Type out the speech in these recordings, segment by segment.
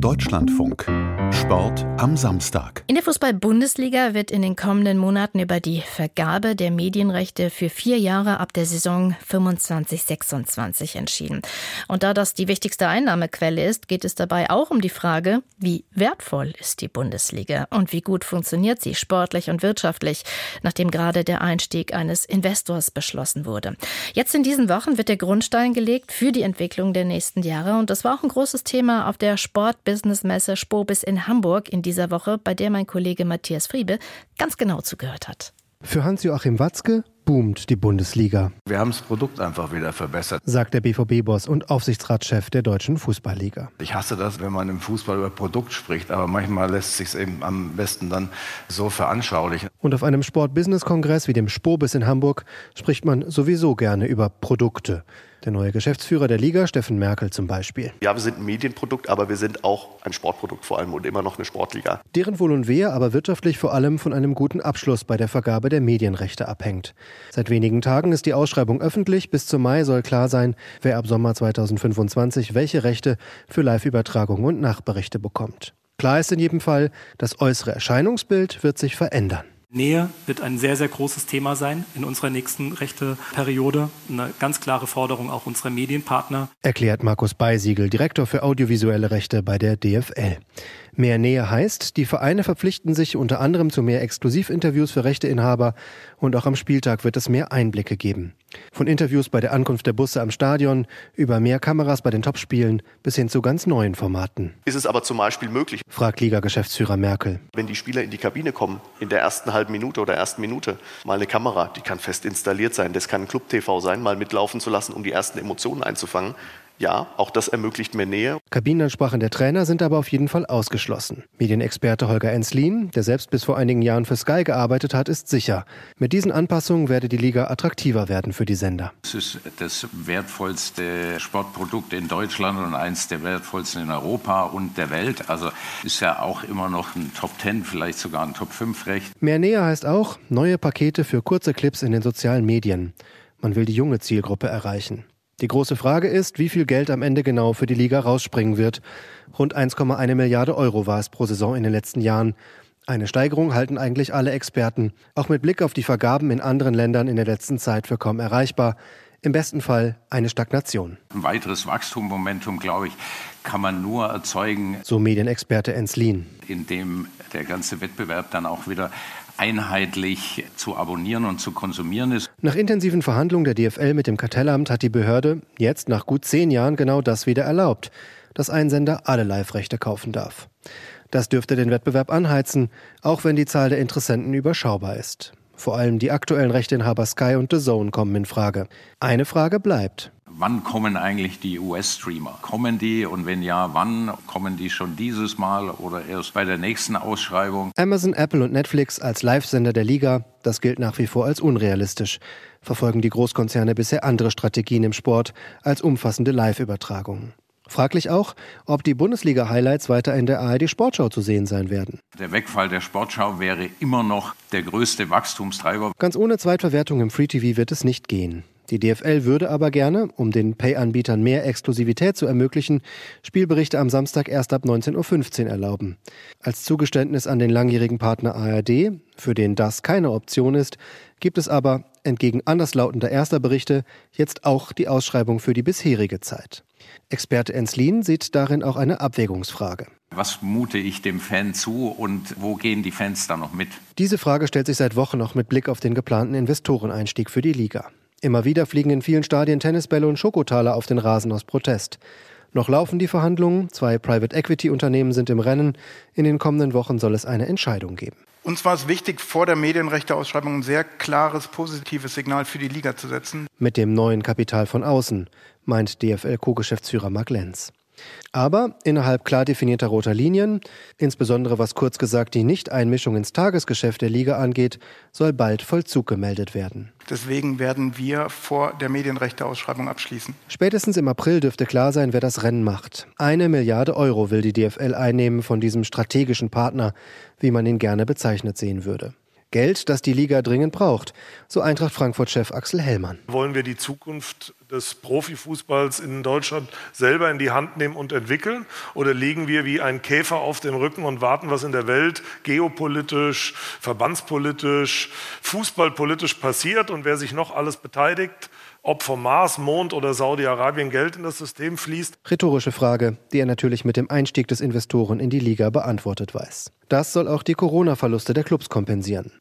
Deutschlandfunk. Sport am Samstag. In der Fußball-Bundesliga wird in den kommenden Monaten über die Vergabe der Medienrechte für vier Jahre ab der Saison 25-26 entschieden. Und da das die wichtigste Einnahmequelle ist, geht es dabei auch um die Frage, wie wertvoll ist die Bundesliga und wie gut funktioniert sie sportlich und wirtschaftlich, nachdem gerade der Einstieg eines Investors beschlossen wurde. Jetzt in diesen Wochen wird der Grundstein gelegt für die Entwicklung der nächsten Jahre und das war auch ein großes Thema auf der Sport-Business-Messe Spobis in Hamburg in dieser Woche, bei der mein Kollege Matthias Friebe ganz genau zugehört hat. Für Hans-Joachim Watzke boomt die Bundesliga. Wir haben das Produkt einfach wieder verbessert, sagt der BVB-Boss und Aufsichtsratschef der Deutschen Fußballliga. Ich hasse das, wenn man im Fußball über Produkt spricht, aber manchmal lässt sich eben am besten dann so veranschaulichen. Und auf einem Sport-Business-Kongress wie dem Spobis in Hamburg spricht man sowieso gerne über Produkte. Der neue Geschäftsführer der Liga, Steffen Merkel zum Beispiel. Ja, wir sind ein Medienprodukt, aber wir sind auch ein Sportprodukt vor allem und immer noch eine Sportliga. Deren Wohl und Wehe aber wirtschaftlich vor allem von einem guten Abschluss bei der Vergabe der Medienrechte abhängt. Seit wenigen Tagen ist die Ausschreibung öffentlich. Bis zum Mai soll klar sein, wer ab Sommer 2025 welche Rechte für Live-Übertragungen und Nachberichte bekommt. Klar ist in jedem Fall, das äußere Erscheinungsbild wird sich verändern. Nähe wird ein sehr, sehr großes Thema sein in unserer nächsten Rechteperiode. Eine ganz klare Forderung auch unserer Medienpartner. Erklärt Markus Beisiegel, Direktor für audiovisuelle Rechte bei der DFL. Mehr Nähe heißt, die Vereine verpflichten sich unter anderem zu mehr Exklusivinterviews für Rechteinhaber und auch am Spieltag wird es mehr Einblicke geben. Von Interviews bei der Ankunft der Busse am Stadion über mehr Kameras bei den Topspielen bis hin zu ganz neuen Formaten. Ist es aber zum Beispiel möglich, fragt Liga-Geschäftsführer Merkel. Wenn die Spieler in die Kabine kommen, in der ersten halben Minute oder ersten Minute, mal eine Kamera, die kann fest installiert sein, das kann Club-TV sein, mal mitlaufen zu lassen, um die ersten Emotionen einzufangen. Ja, auch das ermöglicht mehr Nähe. Kabinenansprachen der Trainer sind aber auf jeden Fall ausgeschlossen. Medienexperte Holger Enslin, der selbst bis vor einigen Jahren für Sky gearbeitet hat, ist sicher. Mit diesen Anpassungen werde die Liga attraktiver werden für die Sender. Es ist das wertvollste Sportprodukt in Deutschland und eins der wertvollsten in Europa und der Welt. Also ist ja auch immer noch ein Top 10, vielleicht sogar ein Top 5 Recht. Mehr Nähe heißt auch neue Pakete für kurze Clips in den sozialen Medien. Man will die junge Zielgruppe erreichen. Die große Frage ist, wie viel Geld am Ende genau für die Liga rausspringen wird. Rund 1,1 Milliarde Euro war es pro Saison in den letzten Jahren. Eine Steigerung halten eigentlich alle Experten, auch mit Blick auf die Vergaben in anderen Ländern in der letzten Zeit für kaum erreichbar. Im besten Fall eine Stagnation. Ein weiteres Wachstummomentum, glaube ich, kann man nur erzeugen. So Medienexperte Enslin. Indem der ganze Wettbewerb dann auch wieder einheitlich zu abonnieren und zu konsumieren ist. Nach intensiven Verhandlungen der DFL mit dem Kartellamt hat die Behörde jetzt nach gut zehn Jahren genau das wieder erlaubt, dass ein Sender alle Live-Rechte kaufen darf. Das dürfte den Wettbewerb anheizen, auch wenn die Zahl der Interessenten überschaubar ist. Vor allem die aktuellen Rechteinhaber Sky und The Zone kommen in Frage. Eine Frage bleibt wann kommen eigentlich die US-Streamer? Kommen die und wenn ja, wann? Kommen die schon dieses Mal oder erst bei der nächsten Ausschreibung? Amazon, Apple und Netflix als Live-Sender der Liga, das gilt nach wie vor als unrealistisch. Verfolgen die Großkonzerne bisher andere Strategien im Sport als umfassende Live-Übertragungen. Fraglich auch, ob die Bundesliga-Highlights weiter in der ARD Sportschau zu sehen sein werden. Der Wegfall der Sportschau wäre immer noch der größte Wachstumstreiber. Ganz ohne Zweitverwertung im Free TV wird es nicht gehen. Die DFL würde aber gerne, um den Pay-Anbietern mehr Exklusivität zu ermöglichen, Spielberichte am Samstag erst ab 19.15 Uhr erlauben. Als Zugeständnis an den langjährigen Partner ARD, für den das keine Option ist, gibt es aber, entgegen anderslautender erster Berichte, jetzt auch die Ausschreibung für die bisherige Zeit. Experte Enslin sieht darin auch eine Abwägungsfrage. Was mute ich dem Fan zu und wo gehen die Fans dann noch mit? Diese Frage stellt sich seit Wochen noch mit Blick auf den geplanten Investoreneinstieg für die Liga. Immer wieder fliegen in vielen Stadien Tennisbälle und Schokotaler auf den Rasen aus Protest. Noch laufen die Verhandlungen, zwei Private Equity Unternehmen sind im Rennen, in den kommenden Wochen soll es eine Entscheidung geben. Uns war es wichtig, vor der Medienrechteausschreibung ein sehr klares, positives Signal für die Liga zu setzen. Mit dem neuen Kapital von außen, meint DFL-Co-Geschäftsführer Mark Lenz. Aber innerhalb klar definierter roter Linien, insbesondere was kurz gesagt die Nichteinmischung ins Tagesgeschäft der Liga angeht, soll bald Vollzug gemeldet werden. Deswegen werden wir vor der Medienrechteausschreibung abschließen. Spätestens im April dürfte klar sein, wer das Rennen macht. Eine Milliarde Euro will die DFL einnehmen von diesem strategischen Partner, wie man ihn gerne bezeichnet sehen würde. Geld, das die Liga dringend braucht, so Eintracht Frankfurt-Chef Axel Hellmann. Wollen wir die Zukunft des Profifußballs in Deutschland selber in die Hand nehmen und entwickeln? Oder liegen wir wie ein Käfer auf dem Rücken und warten, was in der Welt geopolitisch, verbandspolitisch, fußballpolitisch passiert und wer sich noch alles beteiligt? Ob vom Mars, Mond oder Saudi-Arabien Geld in das System fließt? Rhetorische Frage, die er natürlich mit dem Einstieg des Investoren in die Liga beantwortet weiß. Das soll auch die Corona-Verluste der Clubs kompensieren.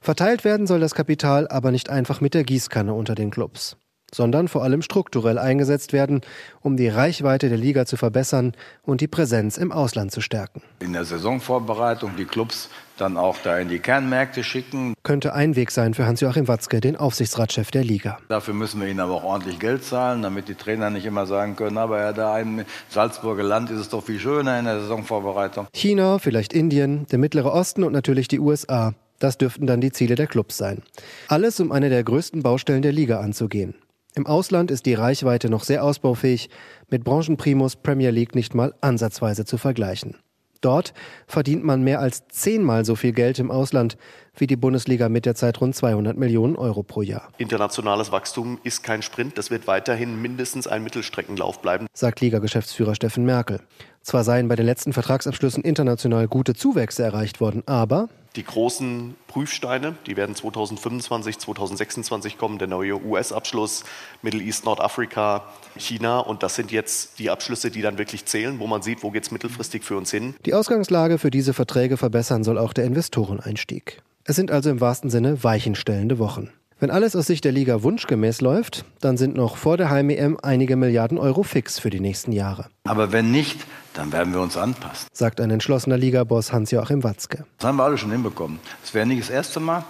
Verteilt werden soll das Kapital aber nicht einfach mit der Gießkanne unter den Clubs sondern vor allem strukturell eingesetzt werden, um die Reichweite der Liga zu verbessern und die Präsenz im Ausland zu stärken. In der Saisonvorbereitung die Clubs dann auch da in die Kernmärkte schicken. Könnte ein Weg sein für Hans-Joachim Watzke, den Aufsichtsratschef der Liga. Dafür müssen wir ihnen aber auch ordentlich Geld zahlen, damit die Trainer nicht immer sagen können, aber ja, da im Salzburger Land ist es doch viel schöner in der Saisonvorbereitung. China, vielleicht Indien, der Mittlere Osten und natürlich die USA. Das dürften dann die Ziele der Clubs sein. Alles, um eine der größten Baustellen der Liga anzugehen. Im Ausland ist die Reichweite noch sehr ausbaufähig, mit Branchenprimus Premier League nicht mal ansatzweise zu vergleichen. Dort verdient man mehr als zehnmal so viel Geld im Ausland wie die Bundesliga mit der Zeit rund 200 Millionen Euro pro Jahr. Internationales Wachstum ist kein Sprint, das wird weiterhin mindestens ein Mittelstreckenlauf bleiben, sagt Liga-Geschäftsführer Steffen Merkel. Zwar seien bei den letzten Vertragsabschlüssen international gute Zuwächse erreicht worden, aber die großen Prüfsteine, die werden 2025, 2026 kommen, der neue US-Abschluss, Middle East, Nordafrika, China. Und das sind jetzt die Abschlüsse, die dann wirklich zählen, wo man sieht, wo geht es mittelfristig für uns hin. Die Ausgangslage für diese Verträge verbessern soll auch der Investoreneinstieg. Es sind also im wahrsten Sinne weichenstellende Wochen. Wenn alles aus Sicht der Liga wunschgemäß läuft, dann sind noch vor der Heim-EM einige Milliarden Euro fix für die nächsten Jahre. Aber wenn nicht, dann werden wir uns anpassen, sagt ein entschlossener Ligaboss Hans-Joachim Watzke. Das haben wir alle schon hinbekommen. Das wäre nicht das erste Mal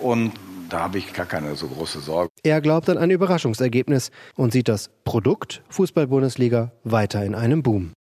und da habe ich gar keine so große Sorge. Er glaubt an ein Überraschungsergebnis und sieht das Produkt Fußball-Bundesliga weiter in einem Boom.